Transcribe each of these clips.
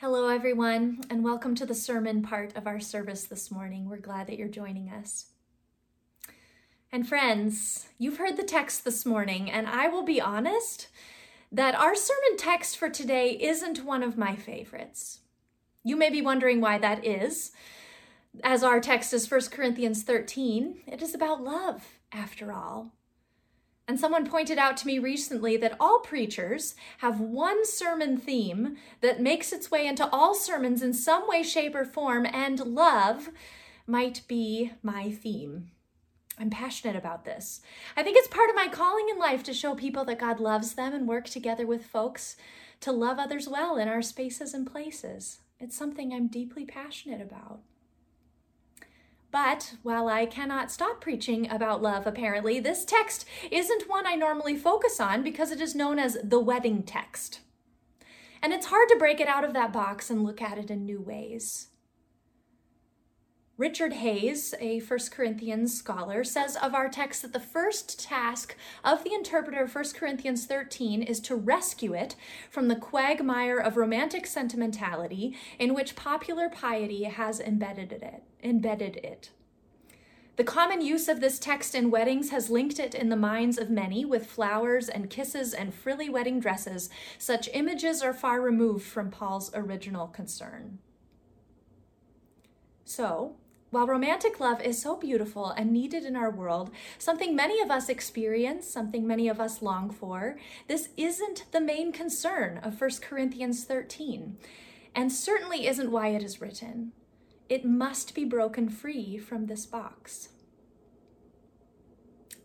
Hello, everyone, and welcome to the sermon part of our service this morning. We're glad that you're joining us. And friends, you've heard the text this morning, and I will be honest that our sermon text for today isn't one of my favorites. You may be wondering why that is. As our text is 1 Corinthians 13, it is about love, after all. And someone pointed out to me recently that all preachers have one sermon theme that makes its way into all sermons in some way, shape, or form, and love might be my theme. I'm passionate about this. I think it's part of my calling in life to show people that God loves them and work together with folks to love others well in our spaces and places. It's something I'm deeply passionate about. But while I cannot stop preaching about love, apparently, this text isn't one I normally focus on because it is known as the wedding text. And it's hard to break it out of that box and look at it in new ways. Richard Hays, a 1 Corinthians scholar, says of our text that the first task of the interpreter of 1 Corinthians 13 is to rescue it from the quagmire of romantic sentimentality in which popular piety has embedded it. Embedded it. The common use of this text in weddings has linked it in the minds of many with flowers and kisses and frilly wedding dresses. Such images are far removed from Paul's original concern. So, while romantic love is so beautiful and needed in our world, something many of us experience, something many of us long for, this isn't the main concern of 1 Corinthians 13, and certainly isn't why it is written. It must be broken free from this box.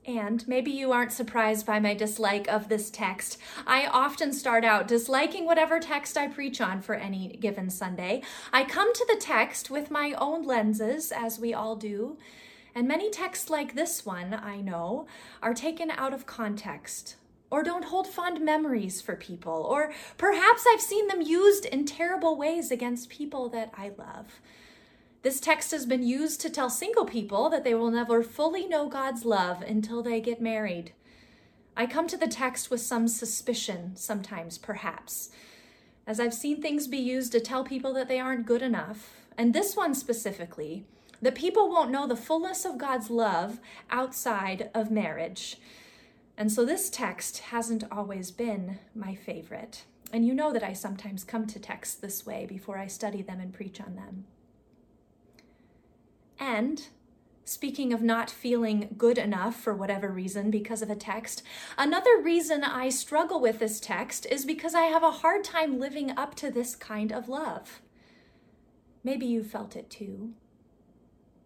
And maybe you aren't surprised by my dislike of this text. I often start out disliking whatever text I preach on for any given Sunday. I come to the text with my own lenses, as we all do. And many texts like this one, I know, are taken out of context or don't hold fond memories for people, or perhaps I've seen them used in terrible ways against people that I love. This text has been used to tell single people that they will never fully know God's love until they get married. I come to the text with some suspicion, sometimes, perhaps, as I've seen things be used to tell people that they aren't good enough, and this one specifically, that people won't know the fullness of God's love outside of marriage. And so this text hasn't always been my favorite. And you know that I sometimes come to texts this way before I study them and preach on them. And speaking of not feeling good enough for whatever reason because of a text, another reason I struggle with this text is because I have a hard time living up to this kind of love. Maybe you felt it too.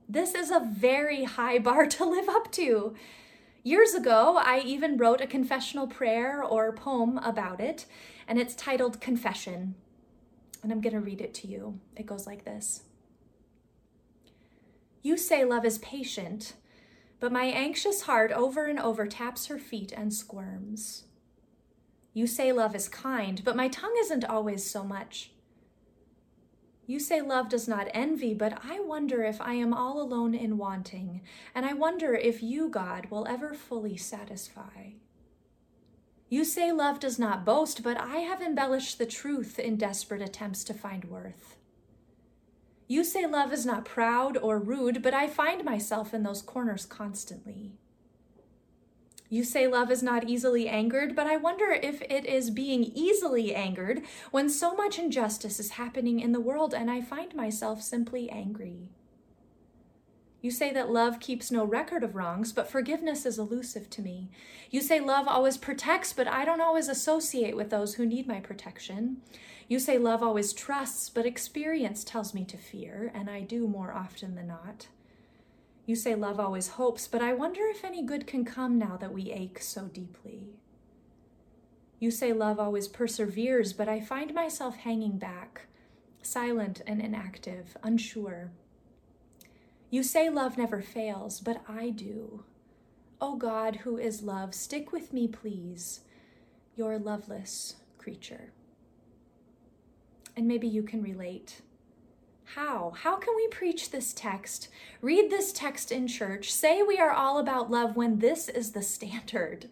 This is a very high bar to live up to. Years ago, I even wrote a confessional prayer or poem about it, and it's titled Confession. And I'm going to read it to you. It goes like this. You say love is patient, but my anxious heart over and over taps her feet and squirms. You say love is kind, but my tongue isn't always so much. You say love does not envy, but I wonder if I am all alone in wanting, and I wonder if you, God, will ever fully satisfy. You say love does not boast, but I have embellished the truth in desperate attempts to find worth. You say love is not proud or rude, but I find myself in those corners constantly. You say love is not easily angered, but I wonder if it is being easily angered when so much injustice is happening in the world and I find myself simply angry. You say that love keeps no record of wrongs, but forgiveness is elusive to me. You say love always protects, but I don't always associate with those who need my protection. You say love always trusts, but experience tells me to fear, and I do more often than not. You say love always hopes, but I wonder if any good can come now that we ache so deeply. You say love always perseveres, but I find myself hanging back, silent and inactive, unsure. You say love never fails, but I do. O oh God, who is love, stick with me, please, your loveless creature and maybe you can relate. How? How can we preach this text, read this text in church, say we are all about love when this is the standard?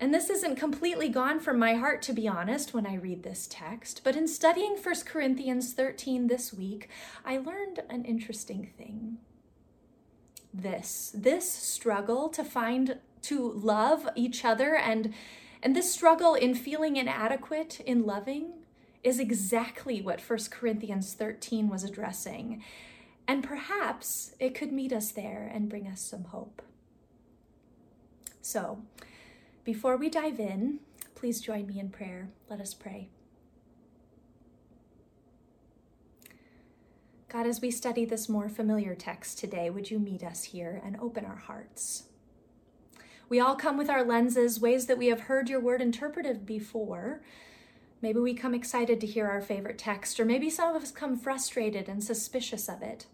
And this isn't completely gone from my heart, to be honest, when I read this text. But in studying 1 Corinthians 13 this week, I learned an interesting thing. This, this struggle to find, to love each other, and, and this struggle in feeling inadequate in loving is exactly what 1 Corinthians 13 was addressing. And perhaps it could meet us there and bring us some hope. So, before we dive in, please join me in prayer. Let us pray. God, as we study this more familiar text today, would you meet us here and open our hearts? We all come with our lenses, ways that we have heard your word interpreted before. Maybe we come excited to hear our favorite text, or maybe some of us come frustrated and suspicious of it.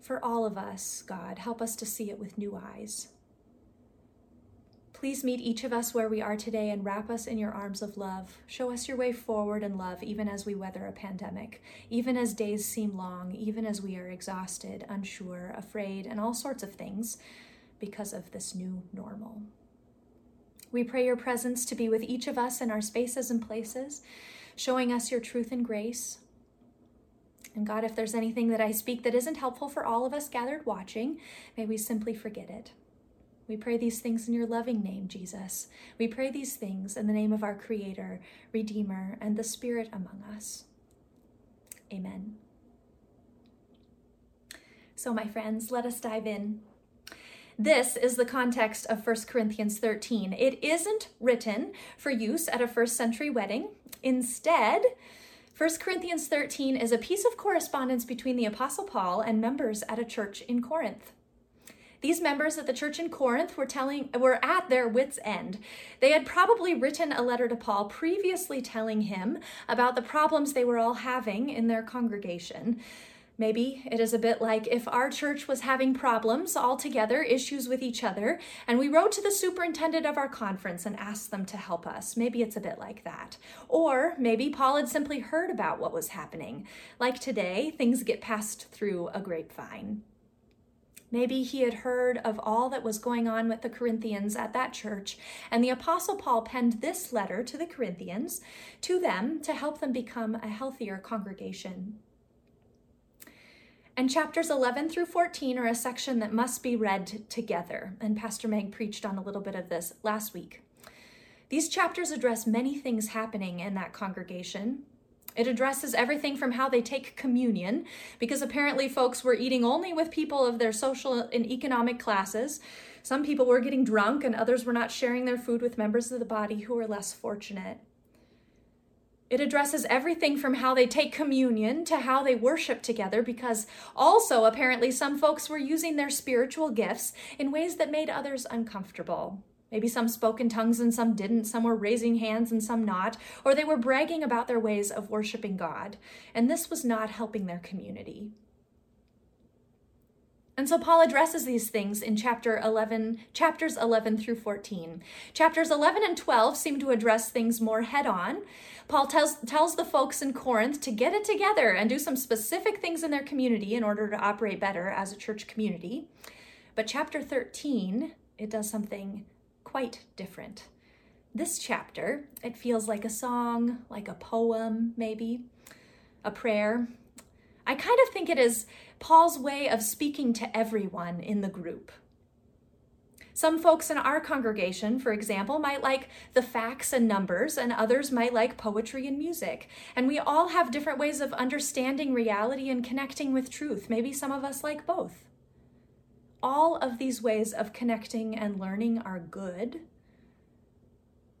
For all of us, God, help us to see it with new eyes. Please meet each of us where we are today and wrap us in your arms of love. Show us your way forward in love, even as we weather a pandemic, even as days seem long, even as we are exhausted, unsure, afraid, and all sorts of things because of this new normal. We pray your presence to be with each of us in our spaces and places, showing us your truth and grace. And God, if there's anything that I speak that isn't helpful for all of us gathered watching, may we simply forget it. We pray these things in your loving name, Jesus. We pray these things in the name of our Creator, Redeemer, and the Spirit among us. Amen. So, my friends, let us dive in. This is the context of 1 Corinthians 13. It isn't written for use at a first century wedding. Instead, 1 Corinthians 13 is a piece of correspondence between the Apostle Paul and members at a church in Corinth. These members at the church in Corinth were telling were at their wits end. They had probably written a letter to Paul previously telling him about the problems they were all having in their congregation. Maybe it is a bit like if our church was having problems all together, issues with each other, and we wrote to the superintendent of our conference and asked them to help us. Maybe it's a bit like that. Or maybe Paul had simply heard about what was happening. Like today, things get passed through a grapevine. Maybe he had heard of all that was going on with the Corinthians at that church, and the Apostle Paul penned this letter to the Corinthians to them to help them become a healthier congregation. And chapters 11 through 14 are a section that must be read together, and Pastor Meg preached on a little bit of this last week. These chapters address many things happening in that congregation, it addresses everything from how they take communion, because apparently folks were eating only with people of their social and economic classes. Some people were getting drunk, and others were not sharing their food with members of the body who were less fortunate. It addresses everything from how they take communion to how they worship together, because also apparently some folks were using their spiritual gifts in ways that made others uncomfortable. Maybe some spoke in tongues and some didn't, some were raising hands and some not, or they were bragging about their ways of worshiping God, and this was not helping their community. And so Paul addresses these things in chapter 11, chapters 11 through 14. Chapters 11 and 12 seem to address things more head on. Paul tells, tells the folks in Corinth to get it together and do some specific things in their community in order to operate better as a church community. But chapter 13, it does something quite different. This chapter, it feels like a song, like a poem, maybe, a prayer. I kind of think it is Paul's way of speaking to everyone in the group. Some folks in our congregation, for example, might like the facts and numbers, and others might like poetry and music. And we all have different ways of understanding reality and connecting with truth. Maybe some of us like both all of these ways of connecting and learning are good.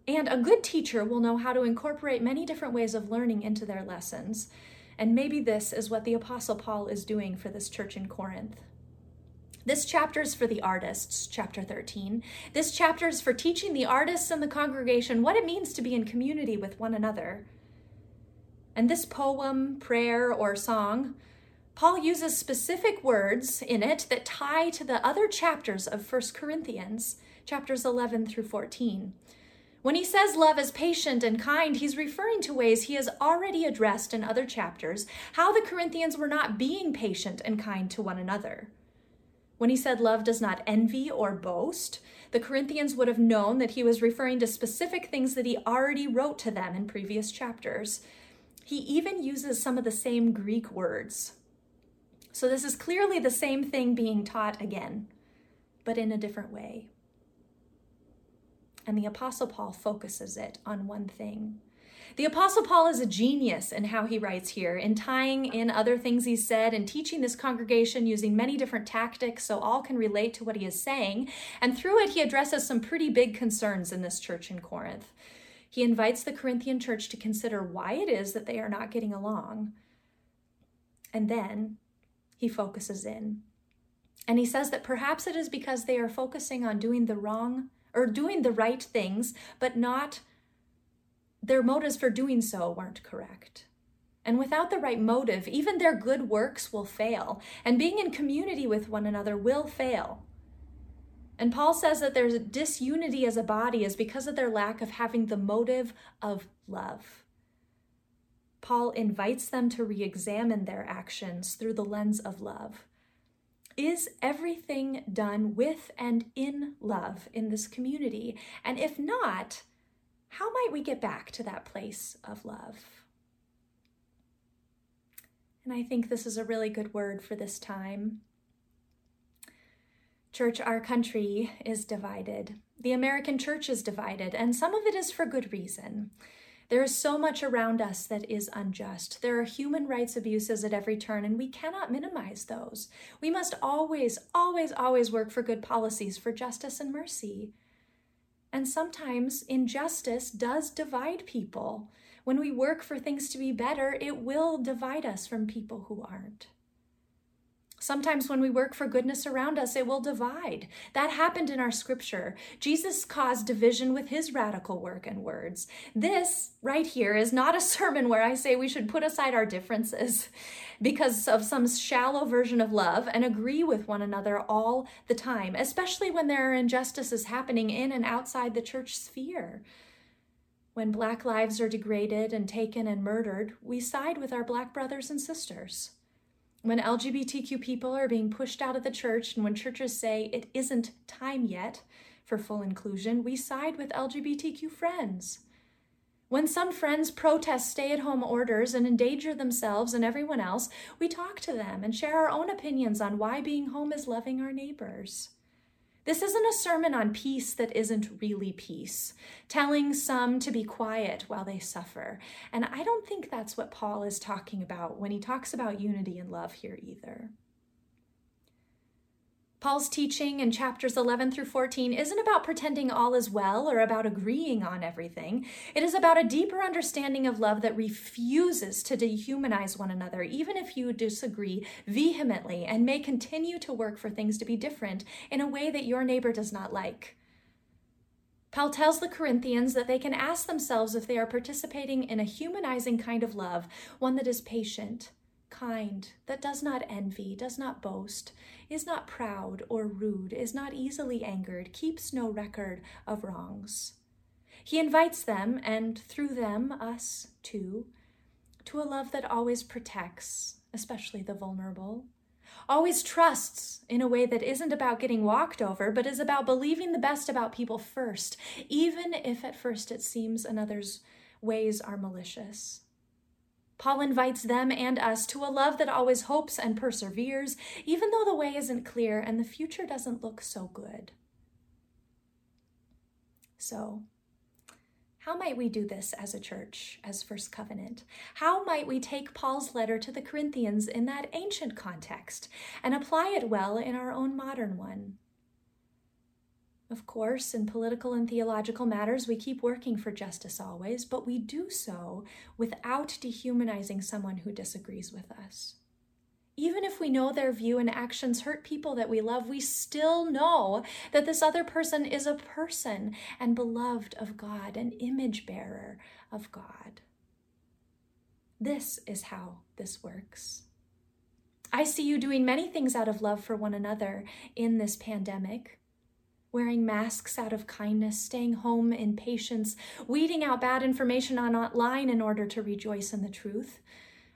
And a good teacher will know how to incorporate many different ways of learning into their lessons. And maybe this is what the Apostle Paul is doing for this church in Corinth. This chapter is for the artists, chapter 13. This chapter is for teaching the artists and the congregation what it means to be in community with one another. And this poem, prayer, or song Paul uses specific words in it that tie to the other chapters of 1 Corinthians, chapters 11 through 14. When he says love is patient and kind, he's referring to ways he has already addressed in other chapters how the Corinthians were not being patient and kind to one another. When he said love does not envy or boast, the Corinthians would have known that he was referring to specific things that he already wrote to them in previous chapters. He even uses some of the same Greek words. So this is clearly the same thing being taught again, but in a different way. And the Apostle Paul focuses it on one thing the Apostle Paul is a genius in how he writes here, in tying in other things he said and teaching this congregation using many different tactics so all can relate to what he is saying. And through it, he addresses some pretty big concerns in this church in Corinth. He invites the Corinthian church to consider why it is that they are not getting along. And then he focuses in. And he says that perhaps it is because they are focusing on doing the wrong or doing the right things, but not their motives for doing so weren't correct. And without the right motive, even their good works will fail, and being in community with one another will fail. And Paul says that there's disunity as a body is because of their lack of having the motive of love. Paul invites them to re examine their actions through the lens of love. Is everything done with and in love in this community? And if not, how might we get back to that place of love? And I think this is a really good word for this time. Church, our country is divided. The American church is divided, and some of it is for good reason. There is so much around us that is unjust. There are human rights abuses at every turn, and we cannot minimize those. We must always, always, always work for good policies for justice and mercy. And sometimes injustice does divide people. When we work for things to be better, it will divide us from people who aren't. Sometimes when we work for goodness around us, it will divide. That happened in our scripture. Jesus caused division with his radical work and words. This right here is not a sermon where I say we should put aside our differences because of some shallow version of love and agree with one another all the time, especially when there are injustices happening in and outside the church sphere. When black lives are degraded and taken and murdered, we side with our black brothers and sisters when LGBTQ people are being pushed out of the church and when churches say it isn't time yet for full inclusion, we side with LGBTQ friends. When some friends protest stay at home orders and endanger themselves and everyone else, we talk to them and share our own opinions on why being home is loving our neighbors. This isn't a sermon on peace that isn't really peace, telling some to be quiet while they suffer. And I don't think that's what Paul is talking about when he talks about unity and love here either. Paul's teaching in chapters 11 through 14 isn't about pretending all is well or about agreeing on everything. It is about a deeper understanding of love that refuses to dehumanize one another, even if you disagree vehemently and may continue to work for things to be different in a way that your neighbor does not like. Paul tells the Corinthians that they can ask themselves if they are participating in a humanizing kind of love, one that is patient kind, that does not envy, does not boast, is not proud or rude, is not easily angered, keeps no record of wrongs. He invites them, and through them, us too, to a love that always protects, especially the vulnerable, always trusts in a way that isn't about getting walked over, but is about believing the best about people first, even if at first it seems another's ways are malicious. Paul invites them and us to a love that always hopes and perseveres, even though the way isn't clear and the future doesn't look so good. So, how might we do this as a church, as First Covenant? How might we take Paul's letter to the Corinthians in that ancient context and apply it well in our own modern one? Of course, in political and theological matters, we keep working for justice always, but we do so without dehumanizing someone who disagrees with us. Even if we know their view and actions hurt people that we love, we still know that this other person is a person and beloved of God, an image bearer of God. This is how this works. I see you doing many things out of love for one another in this pandemic wearing masks out of kindness, staying home in patience, weeding out bad information online in order to rejoice in the truth.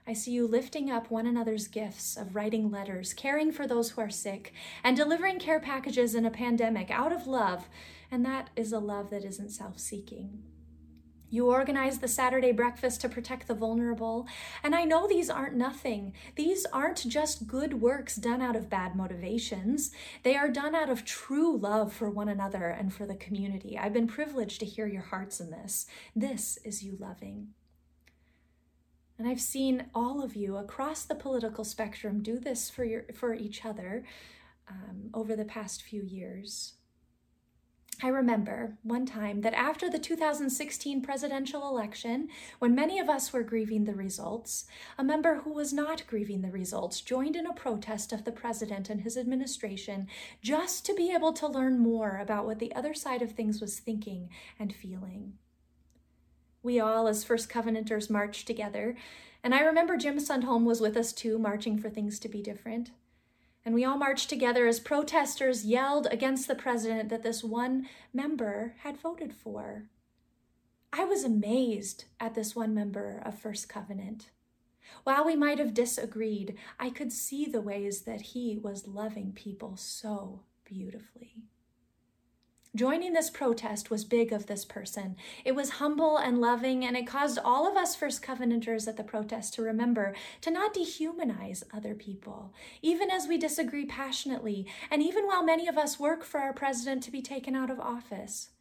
I see you lifting up one another's gifts of writing letters, caring for those who are sick, and delivering care packages in a pandemic out of love, and that is a love that isn't self seeking. You organize the Saturday breakfast to protect the vulnerable. And I know these aren't nothing. These aren't just good works done out of bad motivations. They are done out of true love for one another and for the community. I've been privileged to hear your hearts in this. This is you loving. And I've seen all of you across the political spectrum do this for, your, for each other um, over the past few years. I remember one time that after the 2016 presidential election, when many of us were grieving the results, a member who was not grieving the results joined in a protest of the president and his administration just to be able to learn more about what the other side of things was thinking and feeling. We all, as First Covenanters, marched together, and I remember Jim Sundholm was with us too, marching for things to be different and we all marched together as protesters yelled against the president that this one member had voted for. I was amazed at this one member of First Covenant. While we might have disagreed, I could see the ways that he was loving people so beautifully. Joining this protest was big of this person. It was humble and loving, and it caused all of us First Covenanters at the protest to remember to not dehumanize other people, even as we disagree passionately, and even while many of us work for our president to be taken out of office.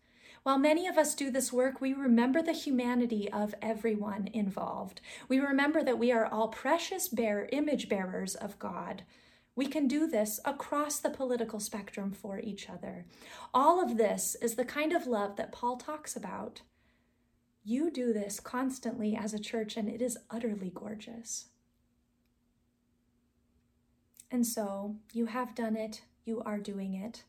While many of us do this work, we remember the humanity of everyone involved. We remember that we are all precious bear image bearers of God. We can do this across the political spectrum for each other. All of this is the kind of love that Paul talks about. You do this constantly as a church, and it is utterly gorgeous. And so, you have done it, you are doing it.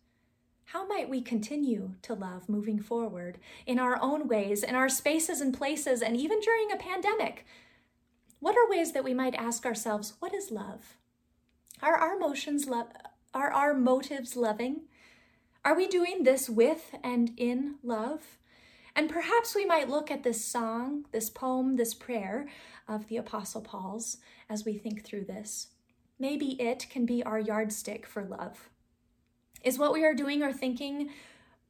How might we continue to love moving forward in our own ways, in our spaces and places, and even during a pandemic? What are ways that we might ask ourselves, what is love? Are our emotions love are our motives loving? Are we doing this with and in love? And perhaps we might look at this song, this poem, this prayer of the Apostle Paul's as we think through this. Maybe it can be our yardstick for love. Is what we are doing or thinking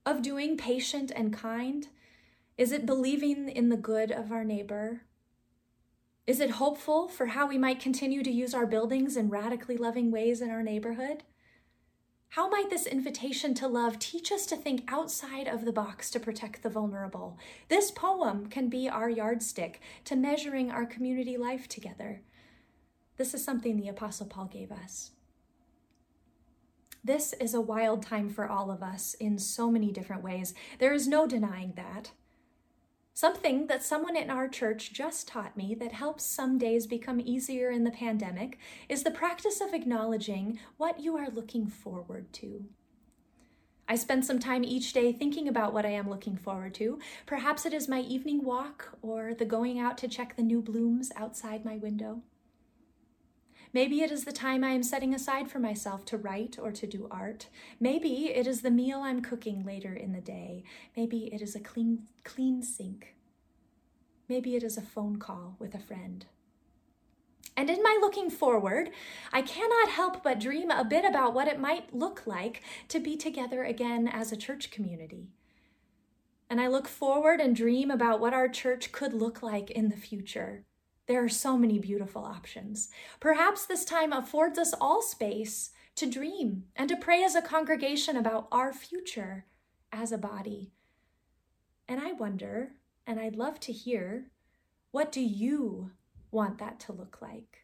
of doing patient and kind? Is it believing in the good of our neighbor? Is it hopeful for how we might continue to use our buildings in radically loving ways in our neighborhood? How might this invitation to love teach us to think outside of the box to protect the vulnerable? This poem can be our yardstick to measuring our community life together. This is something the Apostle Paul gave us. This is a wild time for all of us in so many different ways. There is no denying that. Something that someone in our church just taught me that helps some days become easier in the pandemic is the practice of acknowledging what you are looking forward to. I spend some time each day thinking about what I am looking forward to. Perhaps it is my evening walk or the going out to check the new blooms outside my window. Maybe it is the time I am setting aside for myself to write or to do art. Maybe it is the meal I'm cooking later in the day. Maybe it is a clean, clean sink. Maybe it is a phone call with a friend. And in my looking forward, I cannot help but dream a bit about what it might look like to be together again as a church community. And I look forward and dream about what our church could look like in the future. There are so many beautiful options. Perhaps this time affords us all space to dream and to pray as a congregation about our future as a body. And I wonder, and I'd love to hear, what do you want that to look like?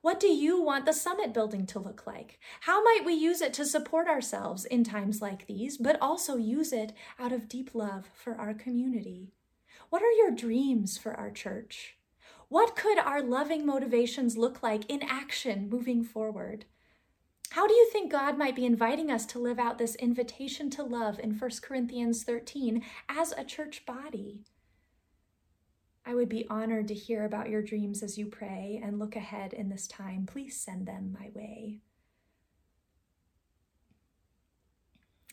What do you want the summit building to look like? How might we use it to support ourselves in times like these, but also use it out of deep love for our community? What are your dreams for our church? What could our loving motivations look like in action moving forward? How do you think God might be inviting us to live out this invitation to love in 1 Corinthians 13 as a church body? I would be honored to hear about your dreams as you pray and look ahead in this time. Please send them my way.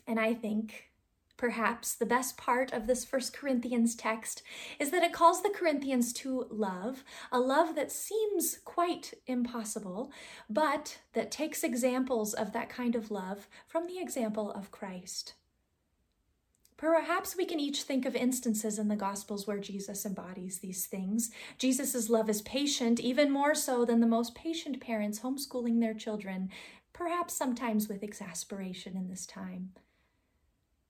And I think Perhaps the best part of this First Corinthians text is that it calls the Corinthians to love, a love that seems quite impossible, but that takes examples of that kind of love from the example of Christ. Perhaps we can each think of instances in the Gospels where Jesus embodies these things. Jesus' love is patient, even more so than the most patient parents homeschooling their children, perhaps sometimes with exasperation in this time.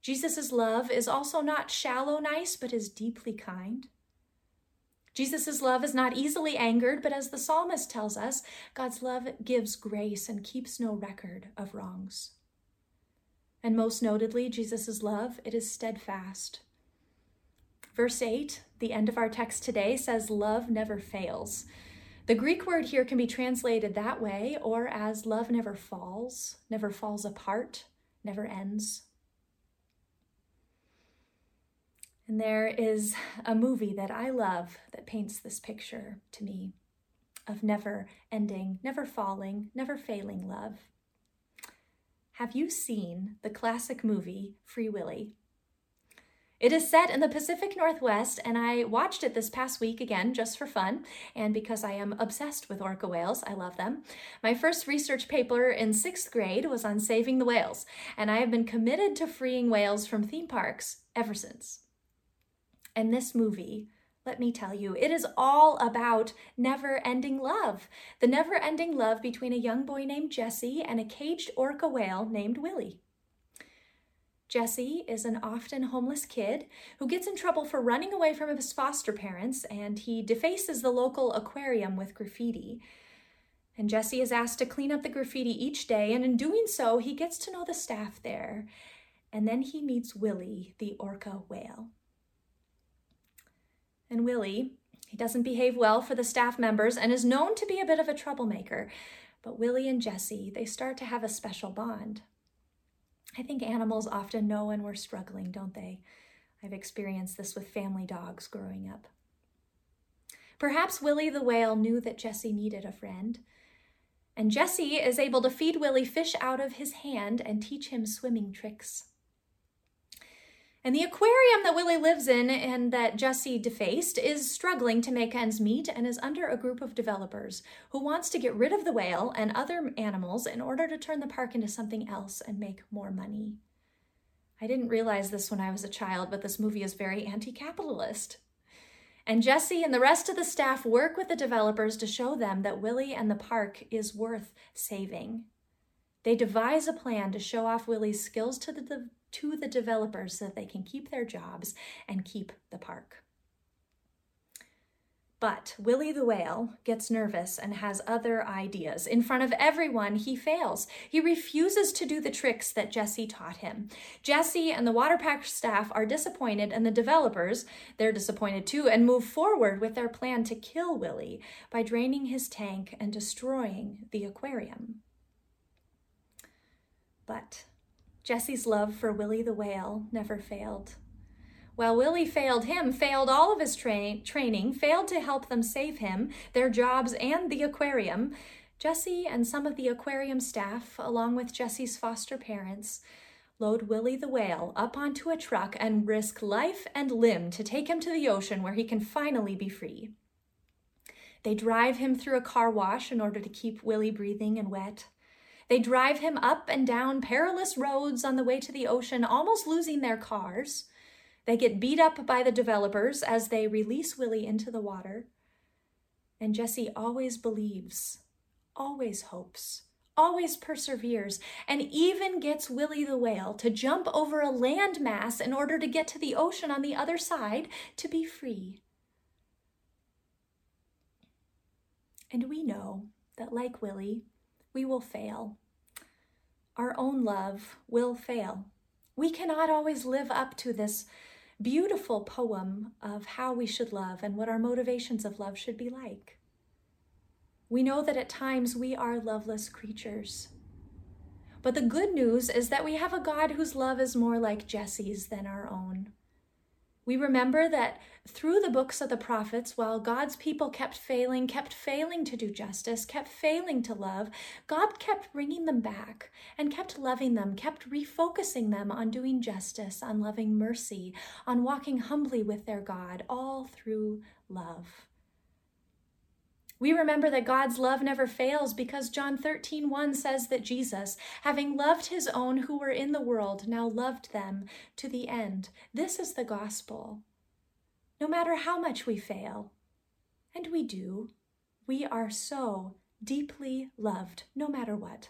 Jesus' love is also not shallow nice, but is deeply kind. Jesus' love is not easily angered, but as the psalmist tells us, God's love gives grace and keeps no record of wrongs. And most notably, Jesus' love, it is steadfast. Verse 8, the end of our text today, says, Love never fails. The Greek word here can be translated that way or as love never falls, never falls apart, never ends. And there is a movie that I love that paints this picture to me of never ending, never falling, never failing love. Have you seen the classic movie Free Willy? It is set in the Pacific Northwest, and I watched it this past week again just for fun, and because I am obsessed with orca whales, I love them. My first research paper in sixth grade was on saving the whales, and I have been committed to freeing whales from theme parks ever since. And this movie, let me tell you, it is all about never ending love. The never ending love between a young boy named Jesse and a caged orca whale named Willy. Jesse is an often homeless kid who gets in trouble for running away from his foster parents and he defaces the local aquarium with graffiti. And Jesse is asked to clean up the graffiti each day, and in doing so, he gets to know the staff there. And then he meets Willy, the orca whale. And Willy. he doesn't behave well for the staff members and is known to be a bit of a troublemaker. But Willy and Jesse, they start to have a special bond. I think animals often know when we're struggling, don't they? I've experienced this with family dogs growing up. Perhaps Willy the whale knew that Jesse needed a friend. And Jesse is able to feed Willy fish out of his hand and teach him swimming tricks. And the aquarium that Willy lives in and that Jesse defaced is struggling to make ends meet and is under a group of developers who wants to get rid of the whale and other animals in order to turn the park into something else and make more money. I didn't realize this when I was a child, but this movie is very anti capitalist. And Jesse and the rest of the staff work with the developers to show them that Willy and the park is worth saving. They devise a plan to show off Willy's skills to the, to the developers so that they can keep their jobs and keep the park. But Willy the whale gets nervous and has other ideas. In front of everyone, he fails. He refuses to do the tricks that Jesse taught him. Jesse and the water park staff are disappointed, and the developers, they're disappointed too, and move forward with their plan to kill Willy by draining his tank and destroying the aquarium. But Jesse's love for Willy the whale never failed. While Willy failed him, failed all of his tra- training, failed to help them save him, their jobs, and the aquarium, Jesse and some of the aquarium staff, along with Jesse's foster parents, load Willy the whale up onto a truck and risk life and limb to take him to the ocean where he can finally be free. They drive him through a car wash in order to keep Willy breathing and wet. They drive him up and down perilous roads on the way to the ocean, almost losing their cars. They get beat up by the developers as they release Willy into the water. And Jesse always believes, always hopes, always perseveres, and even gets Willy the whale to jump over a landmass in order to get to the ocean on the other side to be free. And we know that, like Willy, we will fail. Our own love will fail. We cannot always live up to this beautiful poem of how we should love and what our motivations of love should be like. We know that at times we are loveless creatures. But the good news is that we have a God whose love is more like Jesse's than our own. We remember that through the books of the prophets, while God's people kept failing, kept failing to do justice, kept failing to love, God kept bringing them back and kept loving them, kept refocusing them on doing justice, on loving mercy, on walking humbly with their God, all through love. We remember that God's love never fails because John 13, 1 says that Jesus, having loved his own who were in the world, now loved them to the end. This is the gospel. No matter how much we fail, and we do, we are so deeply loved, no matter what.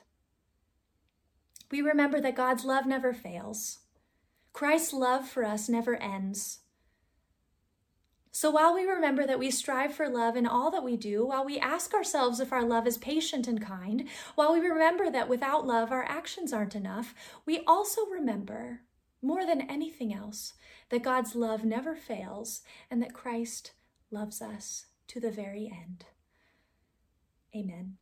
We remember that God's love never fails. Christ's love for us never ends. So while we remember that we strive for love in all that we do, while we ask ourselves if our love is patient and kind, while we remember that without love our actions aren't enough, we also remember, more than anything else, that God's love never fails and that Christ loves us to the very end. Amen.